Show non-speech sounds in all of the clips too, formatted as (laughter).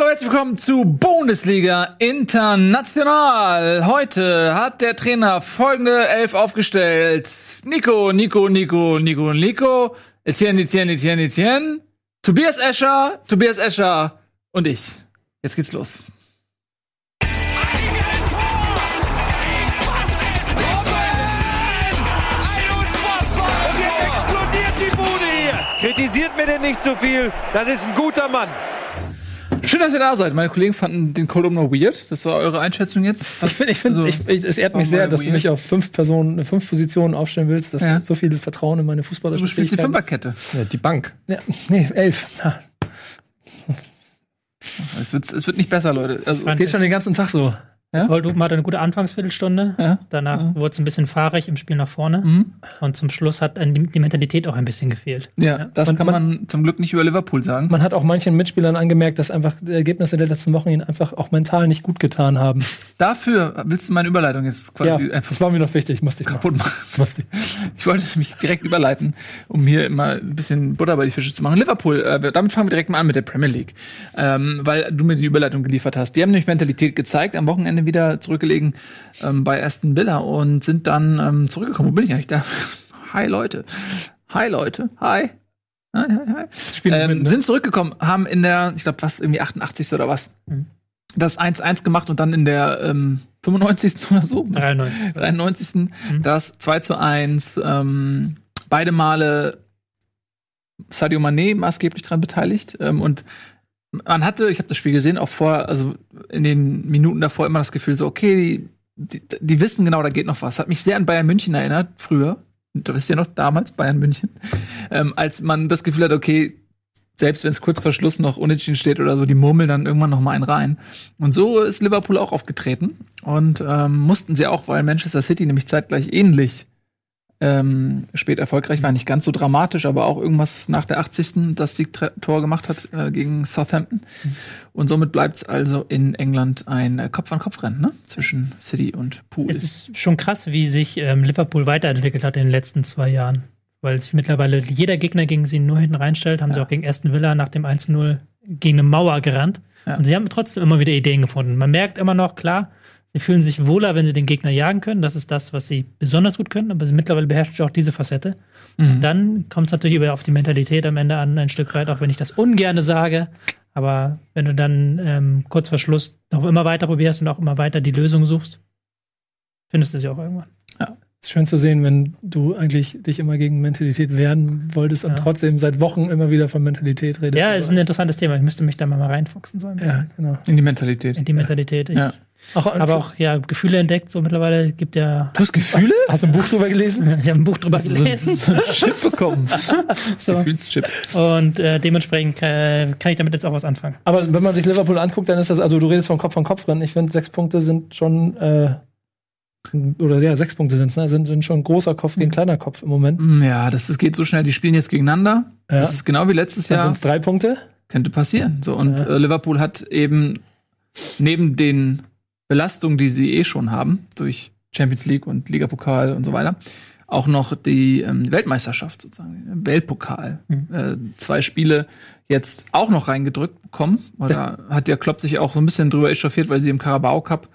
Hallo, herzlich willkommen zu Bundesliga International. Heute hat der Trainer folgende Elf aufgestellt. Nico, Nico, Nico, Nico, Nico, Etienne, Etienne, Etienne, Etienne, Tobias Escher, Tobias Escher und ich. Jetzt geht's los. Kritisiert mir denn nicht zu viel. Das ist ein guter Mann. Schön, dass ihr da seid. Meine Kollegen fanden den Kolumn weird. Das war eure Einschätzung jetzt. Ich finde, ich finde, Also, ich, ich, es ehrt mich sehr, dass du weird? mich auf fünf Personen, fünf Positionen aufstellen willst. Das Ja. hat so viel Vertrauen in meine Du Fußballerischen spielst die. Fünferkette. Ja, die Bank. Ja, nee, elf. Ja, Es wird, es wird nicht besser, Leute. Also, das geht schon den ganzen Tag so. Goldhupen hatte eine gute Anfangsviertelstunde. Ja. Danach wurde es ein bisschen fahrig im Spiel nach vorne. Mhm. Und zum Schluss hat die, Mentalität auch ein bisschen gefehlt. ja, das Und kann man, zum Glück nicht über Liverpool sagen. Man hat auch manchen Mitspielern angemerkt, dass einfach die Ergebnisse der letzten Wochen ihnen einfach auch mental nicht gut getan haben. Dafür willst du meine Überleitung jetzt quasi ja, einfach das war mir noch wichtig, musste ich kaputt machen. (laughs) machen. Ich wollte mich direkt überleiten, um hier immer ein bisschen Butter bei die Fische zu machen. Liverpool, äh, damit fangen wir direkt mal an mit der Premier League, ähm, weil du mir die Überleitung geliefert hast. Die haben nämlich Mentalität gezeigt, am Wochenende wieder zurückgelegen ähm, bei Aston Villa und sind dann ähm, zurückgekommen. Wo bin ich eigentlich da? (laughs) Hi Leute, hi Leute, hi. Hi, hi, hi. Ähm, mit, ne? Sind zurückgekommen, haben in der, ich glaube, was, irgendwie 88. oder was, das 1-1 gemacht und dann in der ähm, 95. (laughs) oder so, 93. 93. Das 2 zu 1. Ähm, beide Male Sadio Mané maßgeblich dran beteiligt. Ähm, und man hatte, ich habe das Spiel gesehen, auch vor, also in den Minuten davor immer das Gefühl so, okay, die, die, die wissen genau, da geht noch was. Hat mich sehr an Bayern München erinnert, früher. Da wisst ihr noch, damals Bayern München. Ähm, als man das Gefühl hat, okay, selbst wenn es kurz vor Schluss noch unentschieden steht oder so, die murmeln dann irgendwann noch mal einen rein. Und so ist Liverpool auch aufgetreten und ähm, mussten sie auch, weil Manchester City nämlich zeitgleich ähnlich ähm, spät erfolgreich war, nicht ganz so dramatisch, aber auch irgendwas nach der 80. das Siegtor gemacht hat äh, gegen Southampton. Und somit bleibt es also in England ein äh, Kopf-an-Kopf-Rennen ne? zwischen City und Pool. Es ist schon krass, wie sich ähm, Liverpool weiterentwickelt hat in den letzten zwei Jahren. Weil sich mittlerweile jeder Gegner gegen sie nur hinten reinstellt, haben sie auch gegen Aston Villa nach dem 1-0 gegen eine Mauer gerannt. Ja. Und sie haben trotzdem immer wieder Ideen gefunden. Man merkt immer noch, klar, sie fühlen sich wohler, wenn sie den Gegner jagen können. Das ist das, was sie besonders gut können, aber sie mittlerweile beherrschen sie auch diese Facette. Mhm. Dann kommt es natürlich über auf die Mentalität am Ende an, ein Stück weit, auch wenn ich das ungerne sage. Aber wenn du dann ähm, kurz vor Schluss noch immer weiter probierst und auch immer weiter die Lösung suchst, findest du sie auch irgendwann. Ist schön zu sehen, wenn du eigentlich dich immer gegen Mentalität wehren wolltest und Ja. trotzdem seit Wochen immer wieder von Mentalität redest. Ja, es ist ein interessantes Thema. Ich müsste mich da mal reinfuchsen, so ein bisschen. ja, genau. in die Mentalität. In die Mentalität. Ich Ja. Auch, habe auch ja Gefühle entdeckt, so mittlerweile gibt ja. Du hast Gefühle? Hast du ein Buch drüber gelesen? (laughs) Ich habe ein Buch drüber So, gelesen. so ein Chip bekommen. (laughs) So. Gefühlschip. Und äh, dementsprechend äh, kann ich damit jetzt auch was anfangen. Aber wenn man sich Liverpool anguckt, dann ist das, also du redest von Kopf an Kopf rennen. Ich finde, sechs Punkte sind schon, äh, oder ja, sechs Punkte sind's, ne? sind, sind schon großer Kopf wie ein kleiner Kopf im Moment. Mm, Ja, das, das geht so schnell. Die spielen jetzt gegeneinander. Ja. Das ist genau wie letztes Dann Jahr. sind's drei Punkte. Könnte passieren. So, und Ja. äh, Liverpool hat eben neben den Belastungen, die sie eh schon haben, durch Champions League und Ligapokal und so weiter, auch noch die ähm, Weltmeisterschaft sozusagen, Weltpokal. Äh, zwei Spiele jetzt auch noch reingedrückt bekommen. Oder hat der Klopp sich auch so ein bisschen drüber echauffiert, weil sie im Carabao Cup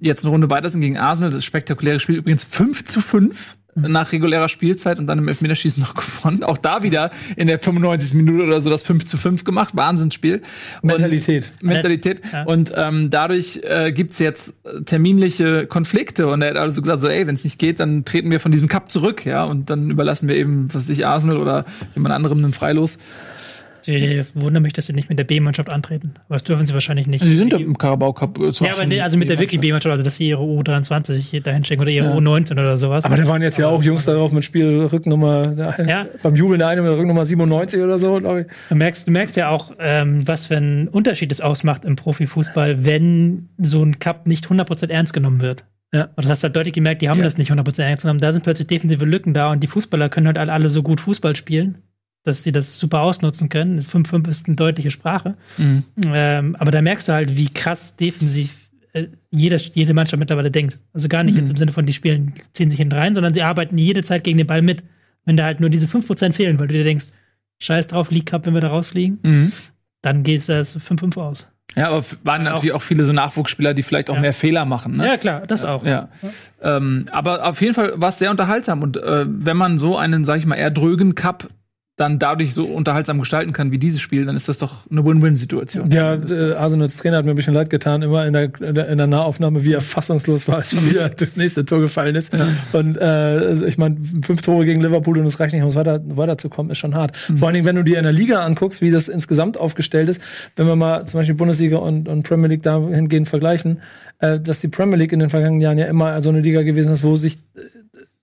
jetzt eine Runde weiter sind gegen Arsenal. Das spektakuläre Spiel übrigens 5 zu 5 nach regulärer Spielzeit und dann im Elfmeterschießen noch (laughs) gewonnen. Auch da wieder in der 95. Minute oder so das 5 zu 5 gemacht. Wahnsinnsspiel. Und- Mentalität. Mentalität. Ja. Und ähm, dadurch äh, gibt's jetzt terminliche Konflikte. Und er hat also gesagt, so, ey, wenn es nicht geht, dann treten wir von diesem Cup zurück, ja. Und dann überlassen wir eben, was weiß ich, Arsenal oder jemand anderem einen Freilos. Ich wundere mich, dass sie nicht mit der B-Mannschaft antreten. Aber das dürfen sie wahrscheinlich nicht. Sie sind im Carabao Cup. äh, ja, aber also mit der wirklich B-Mannschaft, also dass sie ihre U23 dahin schicken oder ihre Ja. U19 oder sowas. Aber da waren jetzt ja auch Jungs darauf mit Spiel Rücknummer, Ja. beim Jubeln der eine mit Rücknummer 97 oder so, glaube ich. Du merkst, du merkst ja auch, ähm, was für einen Unterschied es ausmacht im Profifußball, wenn so ein Cup nicht 100% ernst genommen wird. Ja. Und du hast halt deutlich gemerkt, die haben Ja. das nicht 100% ernst genommen. Da sind plötzlich defensive Lücken da und die Fußballer können halt alle so gut Fußball spielen, dass sie das super ausnutzen können. 5-5 ist eine deutliche Sprache. Mhm. Ähm, aber da merkst du halt, wie krass defensiv äh, jede, jede Mannschaft mittlerweile denkt. Also gar nicht Mhm. jetzt im Sinne von, die spielen, ziehen sich hinten rein, sondern sie arbeiten jede Zeit gegen den Ball mit. Wenn da halt nur diese 5% fehlen, weil du dir denkst, scheiß drauf, League Cup, wenn wir da rausfliegen, Mhm. dann geht es 5-5 aus. Ja, aber waren natürlich auch viele so Nachwuchsspieler, die vielleicht auch Ja. mehr Fehler machen. Ne? Ja, klar, das auch. Ja. Ähm, aber auf jeden Fall war es sehr unterhaltsam. Und äh, wenn man so einen, sag ich mal, eher drögen Cup dann dadurch so unterhaltsam gestalten kann wie dieses Spiel, dann ist das doch eine Win-Win-Situation. Ja, äh, Arsenals Trainer hat mir ein bisschen leid getan, immer in der, in der, in der Nahaufnahme, wie er fassungslos war, (laughs) schon wieder das nächste Tor gefallen ist. Und äh, ich meine, fünf Tore gegen Liverpool und es reicht nicht, um weiter, weiterzukommen, ist schon hart. Vor allen Dingen, wenn du dir in der Liga anguckst, wie das insgesamt aufgestellt ist, wenn wir mal zum Beispiel Bundesliga und, und Premier League dahingehend vergleichen, äh, dass die Premier League in den vergangenen Jahren ja immer so eine Liga gewesen ist, wo sich äh,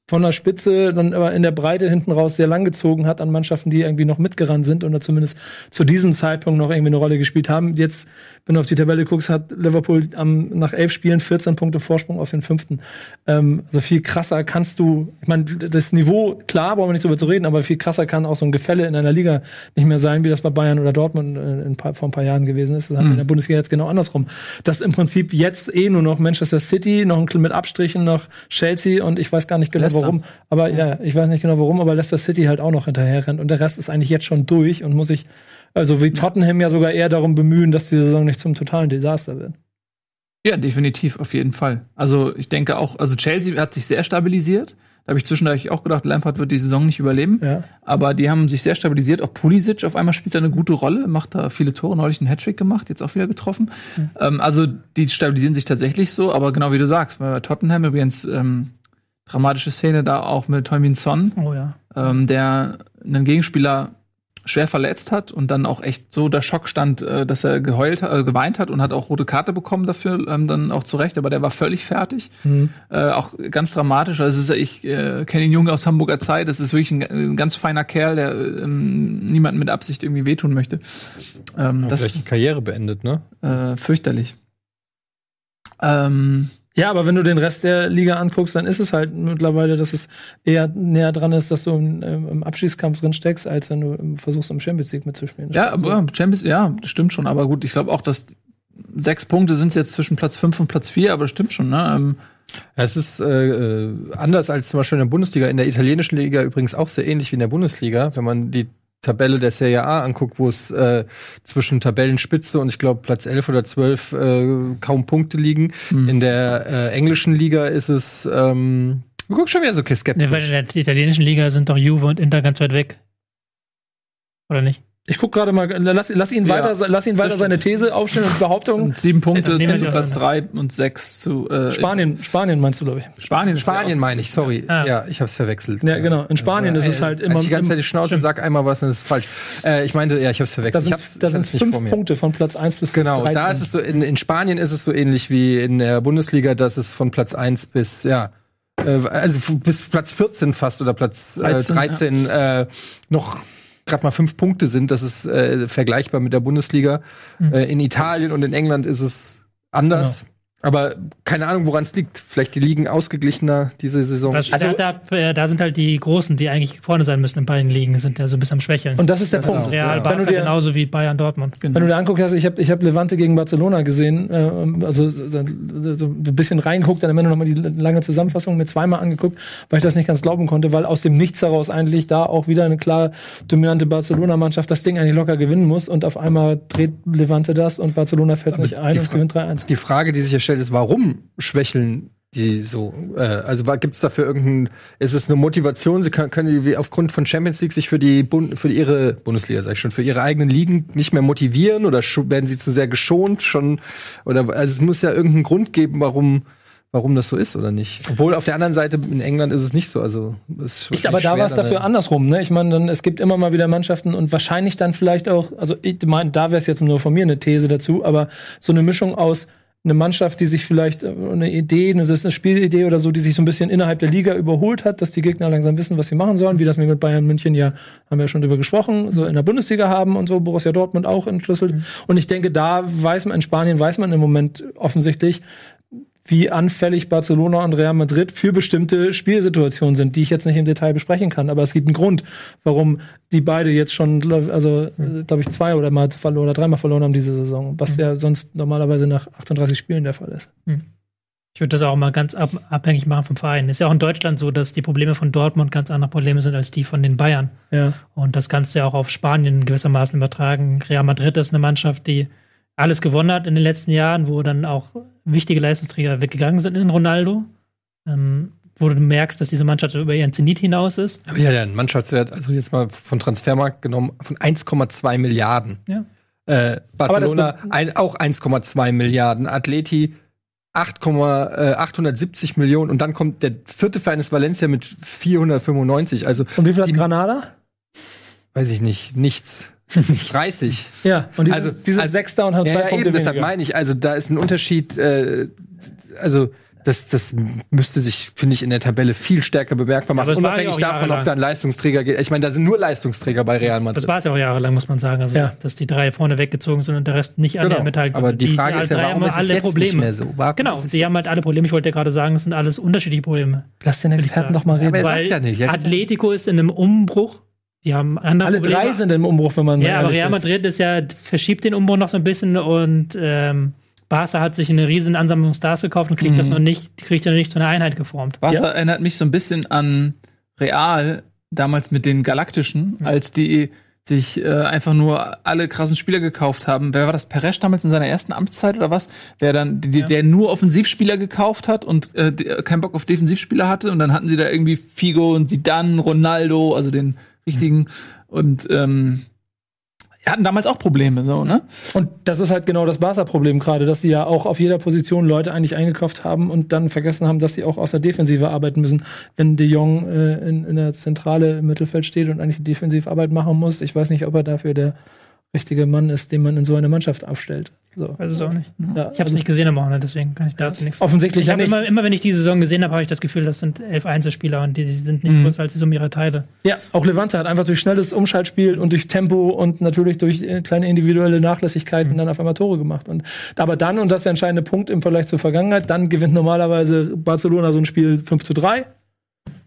von der Spitze dann aber in der Breite hinten raus sehr lang gezogen hat an Mannschaften, die irgendwie noch mitgerannt sind oder zumindest zu diesem Zeitpunkt noch irgendwie eine Rolle gespielt haben. Jetzt, wenn du auf die Tabelle guckst, hat Liverpool am, nach elf Spielen 14 Punkte Vorsprung auf den fünften. Ähm, also viel krasser kannst du, ich meine, das Niveau, klar, brauchen wir nicht drüber zu reden, aber viel krasser kann auch so ein Gefälle in einer Liga nicht mehr sein, wie das bei Bayern oder Dortmund äh, in, paar, vor ein paar Jahren gewesen ist. Das haben wir in der Bundesliga jetzt genau andersrum. Dass im Prinzip jetzt eh nur noch Manchester City, noch ein, mit Abstrichen noch Chelsea und ich weiß gar nicht genau Warum, aber ja, ich weiß nicht genau warum, aber Leicester City halt auch noch hinterher rennt und der Rest ist eigentlich jetzt schon durch und muss sich, also wie Tottenham ja sogar eher darum bemühen, dass die Saison nicht zum totalen Desaster wird. Ja, definitiv, auf jeden Fall. Also ich denke auch, also Chelsea hat sich sehr stabilisiert. Da habe ich zwischendurch auch gedacht, Lampard wird die Saison nicht überleben. Ja. Aber die haben sich sehr stabilisiert. Auch Pulisic auf einmal spielt da eine gute Rolle, macht da viele Tore, neulich einen Hattrick gemacht, jetzt auch wieder getroffen. Ähm, also die stabilisieren sich tatsächlich so, aber genau wie du sagst, bei Tottenham übrigens ähm, dramatische Szene da auch mit Teumin Son, Oh ja. ähm, der einen Gegenspieler schwer verletzt hat und dann auch echt so der Schock stand, äh, dass er geheult, äh, geweint hat und hat auch rote Karte bekommen dafür, ähm, dann auch zurecht, aber der war völlig fertig. Äh, auch ganz dramatisch. Also es ist, ich äh, kenne den Jungen aus Hamburger Zeit, das ist wirklich ein, ein ganz feiner Kerl, der ähm, niemanden mit Absicht irgendwie wehtun möchte. Ähm, das Vielleicht die Karriere beendet, ne? äh, fürchterlich. Ähm, Ja, aber wenn du den Rest der Liga anguckst, dann ist es halt mittlerweile, dass es eher näher dran ist, dass du im, ähm, im Abschießkampf drin steckst, als wenn du ähm, versuchst, im Champions League mitzuspielen. ja, aber Champions, ja, das stimmt schon. Aber gut, ich glaube auch, dass sechs Punkte sind jetzt zwischen Platz fünf und Platz vier, aber das stimmt schon. Ne? Ähm, Es ist äh, äh, anders als zum Beispiel in der Bundesliga. In der italienischen Liga übrigens auch sehr ähnlich wie in der Bundesliga. Wenn man die Tabelle der Serie A anguckt, wo es äh, zwischen Tabellenspitze und ich glaube Platz 11 oder 12 äh, kaum Punkte liegen. In der äh, englischen Liga ist es ähm, du guckst schon wieder so Ne, weil skeptisch. in der italienischen Liga sind doch Juve und Inter ganz weit weg. Oder nicht? Ich guck gerade mal, lass, lass ihn Ja, weiter, lass ihn weiter das seine These aufstellen und das Behauptungen. sind sieben Punkte Ja, zu sie Platz drei und sechs zu äh, Spanien, Spanien meinst du, glaube ich. Spanien, Spanien meine ich, sorry. Ah. Ja, ich habe es verwechselt. Ja, genau. In Spanien ist es halt immer. Ich die ganze Zeit die Schnauze sag einmal was, dann ist es falsch. Äh, ich meinte, ja, ich habe es verwechselt. Da ich sind fünf vor mir. Punkte von Platz 1 bis Platz Genau, 13. da ist es so, in, in Spanien ist es so ähnlich wie in der Bundesliga, dass es von Platz 1 bis, ja, äh, also bis Platz 14 fast oder Platz äh, 13, 13 äh, noch gerade mal fünf Punkte sind. Das ist äh, vergleichbar mit der Bundesliga. Äh, in Italien und in England ist es anders. Aber keine Ahnung, woran es liegt. Vielleicht die Ligen ausgeglichener diese Saison. Das, Also- da, da, äh, da sind halt die Großen, die eigentlich vorne sein müssen in beiden Ligen, sind ja so ein bisschen am Schwächeln. Und das ist der Das ist Punkt. auch Real ja. Barca Wenn du dir- genauso wie Bayern Dortmund. Wenn du dir anguckst, also ich habe ich hab Levante gegen Barcelona gesehen, äh, also so so ein bisschen reingeguckt, dann am Ende nochmal die lange Zusammenfassung mir zweimal angeguckt, weil ich das nicht ganz glauben konnte, weil aus dem Nichts heraus eigentlich da auch wieder eine klar dominante Barcelona-Mannschaft das Ding eigentlich locker gewinnen muss und auf einmal dreht Levante das und Barcelona fällt es nicht ein und gewinnt 3-1. die Frage, die sich ja stellt, ist, warum schwächeln die so? Äh, also gibt es dafür irgendein, ist es eine Motivation? Sie können, können die wie aufgrund von Champions League sich für die Bund, für ihre Bundesliga, sag ich schon, für ihre eigenen Ligen nicht mehr motivieren oder werden sie zu sehr geschont schon? Oder also es muss ja irgendeinen Grund geben, warum warum das so ist oder nicht. Obwohl auf der anderen Seite in England ist es nicht so. Also ist Ich, aber da war es dafür andersrum. Ne? Ich meine, dann, es gibt immer mal wieder Mannschaften und wahrscheinlich dann vielleicht auch, also ich meine, da wäre es jetzt nur von mir eine These dazu, aber so eine Mischung aus eine Mannschaft, die sich vielleicht äh, eine Idee, eine, eine Spielidee oder so, die sich so ein bisschen innerhalb der Liga überholt hat, dass die Gegner langsam wissen, was sie machen sollen, wie das wir mit Bayern München ja, haben wir ja schon drüber gesprochen, so in der Bundesliga haben und so, Borussia Dortmund auch entschlüsselt. Und ich denke, da weiß man, in Spanien weiß man im Moment offensichtlich, wie anfällig Barcelona und Real Madrid für bestimmte Spielsituationen sind, die ich jetzt nicht im Detail besprechen kann. Aber es gibt einen Grund, warum die beide jetzt schon, also glaube ich, zwei oder mal verloren oder dreimal verloren haben diese Saison, was ja sonst normalerweise nach 38 Spielen der Fall ist. Ich würde das auch mal ganz ab, abhängig machen vom Verein. Ist ja auch in Deutschland so, dass die Probleme von Dortmund ganz andere Probleme sind als die von den Bayern. Ja. Und das kannst du ja auch auf Spanien gewissermaßen übertragen. Real Madrid ist eine Mannschaft, die alles gewonnen hat in den letzten Jahren, wo dann auch wichtige Leistungsträger weggegangen sind in Ronaldo. Ähm, wo du merkst, dass diese Mannschaft über ihren Zenit hinaus ist. Aber ja, der Mannschaftswert, also jetzt mal von Transfermarkt genommen, von 1,2 Milliarden. Ja. Äh, Barcelona ein, auch 1,2 Milliarden. Atleti 8, äh, 870 Millionen und dann kommt der vierte Verein ist Valencia mit 495. Also Und wie viel hat Die- Granada? weiß ich nicht, nichts. 30. Ja, und diese, Also- diese also- Sechster und haben zwei Ja, ja Punkte eben, deshalb meine ich, also da ist ein Unterschied, äh, also das, das müsste sich, finde ich, in der Tabelle viel stärker bemerkbar machen, aber es war unabhängig ja auch davon, ob da ein Leistungsträger geht. Ich meine, da sind nur Leistungsträger bei Real Das Madrid. war es ja auch jahrelang, muss man sagen. Also, Ja. dass die drei vorne weggezogen sind und der Rest nicht an Genau. der mithalten Aber konnte. die Frage ist ja, warum haben ist es alle jetzt Probleme. nicht mehr so? Warum Genau, die haben halt alle Probleme. Ich wollte ja gerade sagen, es sind alles unterschiedliche Probleme. Lass den Experten doch mal reden. Aber er sagt ja nicht, ja. Atletico ist in einem Umbruch. Die haben andere Alle Probleme. drei sind im Umbruch, wenn man Ja, aber Real. Madrid ist ja, verschiebt den Umbau noch so ein bisschen und ähm, Barca hat sich eine riesen Ansammlung Stars gekauft und kriegt Mhm. das noch nicht, kriegt noch nicht zu einer Einheit geformt. Barca Ja. erinnert mich so ein bisschen an Real, damals mit den Galaktischen, als die sich äh, einfach nur alle krassen Spieler gekauft haben. Wer war das? Peresch damals in seiner ersten Amtszeit oder was? Wer dann, die, Ja. der nur Offensivspieler gekauft hat und äh, keinen Bock auf Defensivspieler hatte und dann hatten sie da irgendwie Figo und Zidane, Ronaldo, also den richtigen und ähm, hatten damals auch Probleme, so, ne? Und das ist halt genau das Barca-Problem gerade, dass sie ja auch auf jeder Position Leute eigentlich eingekauft haben und dann vergessen haben, dass sie auch aus der Defensive arbeiten müssen. Wenn De Jong äh, in, in der Zentrale im Mittelfeld steht und eigentlich Defensivarbeit machen muss, ich weiß nicht, ob er dafür der richtige Mann ist, den man in so eine Mannschaft aufstellt. So. Weiß es auch nicht. Ja, Ich habe es nicht gesehen am Wochenende, deswegen kann ich dazu nichts sagen. Offensichtlich ja nicht. immer, immer, wenn ich die Saison gesehen habe, habe ich das Gefühl, das sind elf Einzelspieler und die, die sind nicht Mhm. größer als die Summe ihrer Teile. Ja, auch Levante hat einfach durch schnelles Umschaltspiel und durch Tempo und natürlich durch äh, kleine individuelle Nachlässigkeiten dann auf einmal Tore gemacht. Und aber dann, und das ist der entscheidende Punkt im Vergleich zur Vergangenheit, dann gewinnt normalerweise Barcelona so ein Spiel 5 zu 3.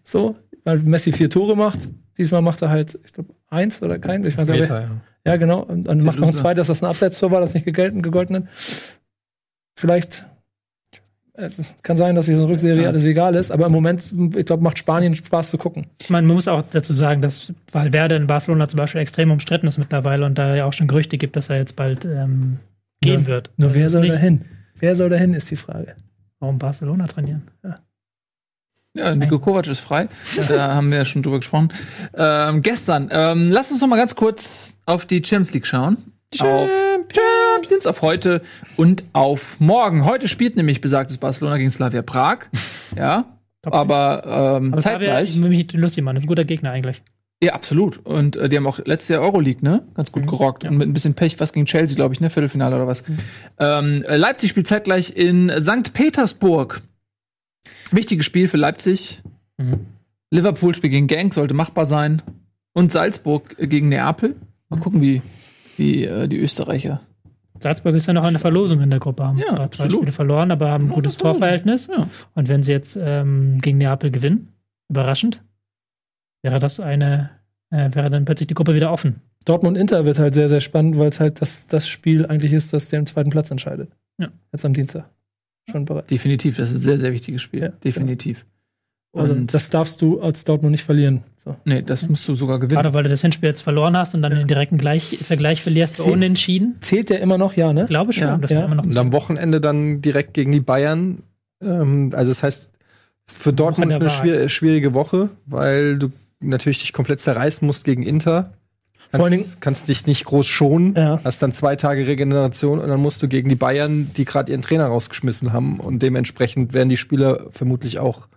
So, weil Messi vier Tore macht. Diesmal macht er halt, ich glaube, eins oder keins. Ich weiß nicht, Meter, aber- ja. ja, genau. Und dann macht noch ein Loser. zwei, dass das ein Abseitstor war, das nicht gegolten, gegolten hat. Vielleicht äh, kann sein, dass eine Rückserie Ja. alles egal ist, aber im Moment, ich glaube, macht Spanien Spaß zu gucken. Ich meine, man muss auch dazu sagen, dass Valverde in Barcelona zum Beispiel extrem umstritten ist mittlerweile und da ja auch schon Gerüchte gibt, dass er jetzt bald ähm, gehen Ja. wird. Nur Das wer soll da hin? Wer soll da hin, ist die Frage. Warum Barcelona trainieren? Ja, Nico Kovac ist frei. Da haben wir ja schon drüber gesprochen. Ähm, gestern, ähm, lass uns noch mal ganz kurz auf die Champions League schauen. Auf Champions, auf heute und auf morgen. Heute spielt nämlich besagtes Barcelona gegen Slavia Prag. (laughs) Ja, aber ähm, Aber Slavia, zeitgleich. ich will mich lustig machen, das ist ein guter Gegner eigentlich. Ja, absolut. Und äh, die haben auch letztes Jahr Euroleague, ne? Ganz gut gerockt. ja. Und mit ein bisschen Pech was gegen Chelsea, glaube ich, ne? Viertelfinale oder was. Ähm, äh, Leipzig spielt zeitgleich in St. Petersburg. Wichtiges Spiel für Leipzig. Mhm. Liverpool spielt gegen Genk, sollte machbar sein. Und Salzburg gegen Neapel. Mal gucken, wie, wie äh, die Österreicher. Salzburg ist ja noch eine Verlosung in der Gruppe, haben Ja, zwar zwei absolut. Spiele verloren, aber haben ein gutes. Torverhältnis. Ja. Und wenn sie jetzt ähm, gegen Neapel gewinnen, überraschend, wäre das eine, äh, wäre dann plötzlich die Gruppe wieder offen. Dortmund-Inter wird halt sehr, sehr spannend, weil es halt das, das Spiel eigentlich ist, das den zweiten Platz entscheidet. Ja. Jetzt am Dienstag. Schon bereit. Definitiv, das ist ein sehr, sehr wichtiges Spiel. Ja, Definitiv. Also, Und das darfst du als Dortmund nicht verlieren. So. nee, das musst du sogar gewinnen. Gerade weil du das Hinspiel jetzt verloren hast und dann den direkten Gleich Vergleich verlierst, Zehn. unentschieden. Zählt der immer noch, ja, ne? Ich glaube schon, Ja. das Ja. immer noch Und am Wochenende dann direkt gegen die Bayern. Ähm, also das heißt, für Dortmund eine schwier schwierige Woche, weil du natürlich dich komplett zerreißen musst gegen Inter. Kannst, Vor allen Dingen- kannst dich nicht groß schonen, Ja. hast dann zwei Tage Regeneration und dann musst du gegen die Bayern, die gerade ihren Trainer rausgeschmissen haben und dementsprechend werden die Spieler vermutlich auch,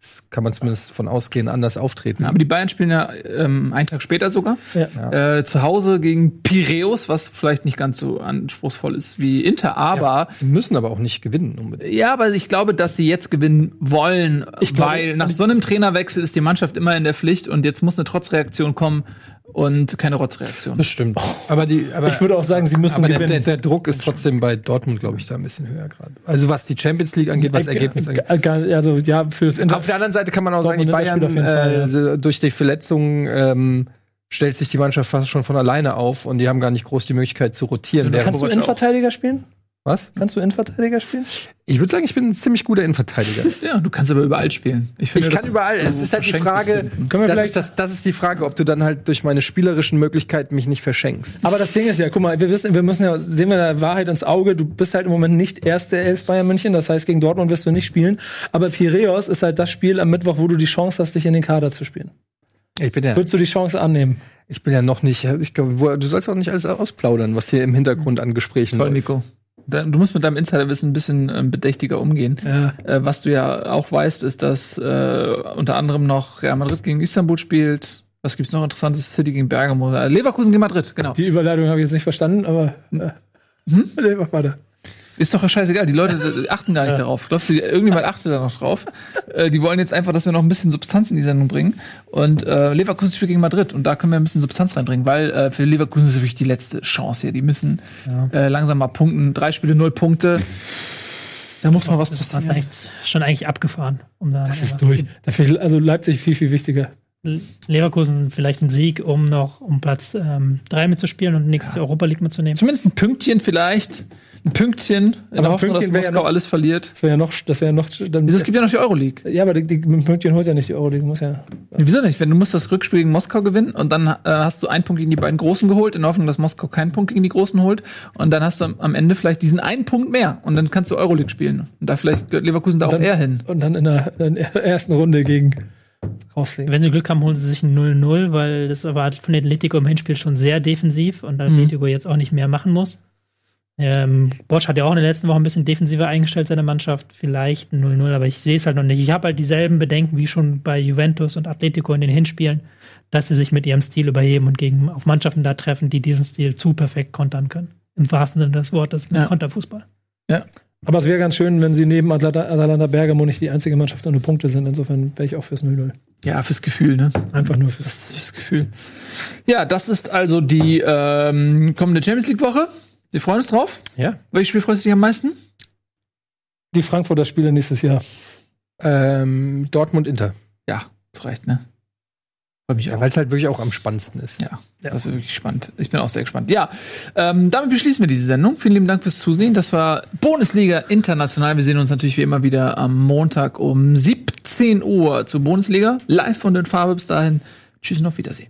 das kann man zumindest von ausgehen, anders auftreten. Ja, aber die Bayern spielen ja ähm, einen Tag später sogar. Ja. Äh, zu Hause gegen Piräus, was vielleicht nicht ganz so anspruchsvoll ist wie Inter, aber Sie müssen aber auch nicht gewinnen unbedingt. ja, aber ich glaube, dass sie jetzt gewinnen wollen, Ich glaube- weil nach so einem Trainerwechsel ist die Mannschaft immer in der Pflicht und jetzt muss eine Trotzreaktion kommen und keine Rotzreaktion. Das stimmt. Aber die, aber Ich würde auch sagen, sie müssen Aber der, gewinnen. der, der Druck ist trotzdem bei Dortmund, glaube ich, da ein bisschen höher gerade. Also was die Champions League angeht, was Ergebnis angeht. Äh, äh, Also, ja, für das Inter Auf der anderen Seite kann man auch sagen, die Dortmund Bayern Spiel auf jeden Fall, äh, so durch die Verletzungen ähm, stellt sich die Mannschaft fast schon von alleine auf und die haben gar nicht groß die Möglichkeit zu rotieren. Also, Kannst du auch. Innenverteidiger spielen? Was? Kannst du Innenverteidiger spielen? Ich würde sagen, ich bin ein ziemlich guter Innenverteidiger. (laughs) Ja, du kannst aber überall spielen. finde, Ich kann überall. Es ist halt die Frage. Können wir das vielleicht- ist, das, das ist die Frage, ob du dann halt durch meine spielerischen Möglichkeiten mich nicht verschenkst. Aber das Ding ist ja, guck mal, wir wissen, wir müssen ja, sehen wir der Wahrheit ins Auge, du bist halt im Moment nicht erste Elf Bayern München, das heißt, gegen Dortmund wirst du nicht spielen. Aber Piräus ist halt das Spiel am Mittwoch, wo du die Chance hast, dich in den Kader zu spielen. Ich bin ja, Würdest du die Chance annehmen? ich bin ja noch nicht, ich glaube, du sollst auch nicht alles ausplaudern, was hier im Hintergrund an Gesprächen Toll, läuft. Nico. Du musst mit deinem Insiderwissen ein bisschen ähm, bedächtiger umgehen. Ja. Äh, was du ja auch weißt, ist, dass äh, unter anderem noch Real Madrid gegen Istanbul spielt. Was gibt's noch interessantes? City gegen Bergamo. Äh, Leverkusen gegen Madrid, genau. Die Überleitung habe ich jetzt nicht verstanden, aber. Äh, hm? (laughs) Nee, mach weiter. Ist doch scheißegal. Die Leute achten gar nicht darauf. Glaubst du, irgendjemand achtet da noch drauf? Äh, die wollen jetzt einfach, dass wir noch ein bisschen Substanz in die Sendung bringen. Und äh, Leverkusen spielt gegen Madrid. Und da können wir ein bisschen Substanz reinbringen, weil äh, für Leverkusen ist es wirklich die letzte Chance hier. Die müssen äh, langsam mal punkten. Drei Spiele, null Punkte. Da muss mal was Das ist passieren. eigentlich schon eigentlich abgefahren. Um da Das ist durch. Dafür, also Leipzig viel, viel wichtiger. Leverkusen vielleicht ein Sieg, um noch um Platz 3 ähm, drei mitzuspielen und nächstes Europa League mitzunehmen. Zumindest ein Pünktchen vielleicht. Ein Pünktchen. In der Hoffnung, Pünktchen dass ja Moskau noch- alles verliert. Das wäre ja noch, das wäre ja noch, dann, Wieso, es gibt ja noch die Euroleague. ja, aber die, die, mit dem Pünktchen holt ja nicht die Euroleague, muss ja. Wieso nicht? Wenn du musst das Rückspiel gegen Moskau gewinnen und dann äh, hast du einen Punkt gegen die beiden Großen geholt, in der Hoffnung, dass Moskau keinen Punkt gegen die Großen holt. Und dann hast du am, Ende vielleicht diesen einen Punkt mehr. Und dann kannst du Euroleague spielen. Und da vielleicht gehört Leverkusen da auch dann, eher hin. Und dann in der, in der ersten Runde gegen rausfliegen. Wenn sie Glück haben, holen sie sich ein 0-0, weil das erwartet von Atletico im Hinspiel schon sehr defensiv und Atletico jetzt auch nicht mehr machen muss. Ähm, Bosch hat ja auch in den letzten Wochen ein bisschen defensiver eingestellt, seine Mannschaft. Vielleicht ein 0-0, aber ich sehe es halt noch nicht. Ich habe halt dieselben Bedenken wie schon bei Juventus und Atletico in den Hinspielen, dass sie sich mit ihrem Stil überheben und gegen auf Mannschaften da treffen, die diesen Stil zu perfekt kontern können. Im wahrsten Sinne des Wortes, mit Ja. Konterfußball. Aber es wäre ganz schön, wenn sie neben Atalanta Bergamo nicht die einzige Mannschaft ohne Punkte sind. Insofern wäre ich auch fürs 0-0. Ja, fürs Gefühl, ne? Einfach nur fürs. Das fürs Gefühl. Ja, das ist also die ähm, kommende Champions League-Woche. Wir freuen uns drauf. Ja. Welches Spiel freust du dich am meisten? Die Frankfurter Spiele nächstes Jahr. Ähm, Dortmund-Inter. Ja, zu Recht, ne? Ja, weil es halt wirklich auch am spannendsten ist. Ja, das wird wirklich spannend. Ich bin auch sehr gespannt. Ja, ähm, damit beschließen wir diese Sendung. Vielen lieben Dank fürs Zusehen. Das war Bundesliga International. Wir sehen uns natürlich wie immer wieder am Montag um 17 Uhr zur Bundesliga. Live von den Farbe. Bis dahin. Tschüss und auf Wiedersehen.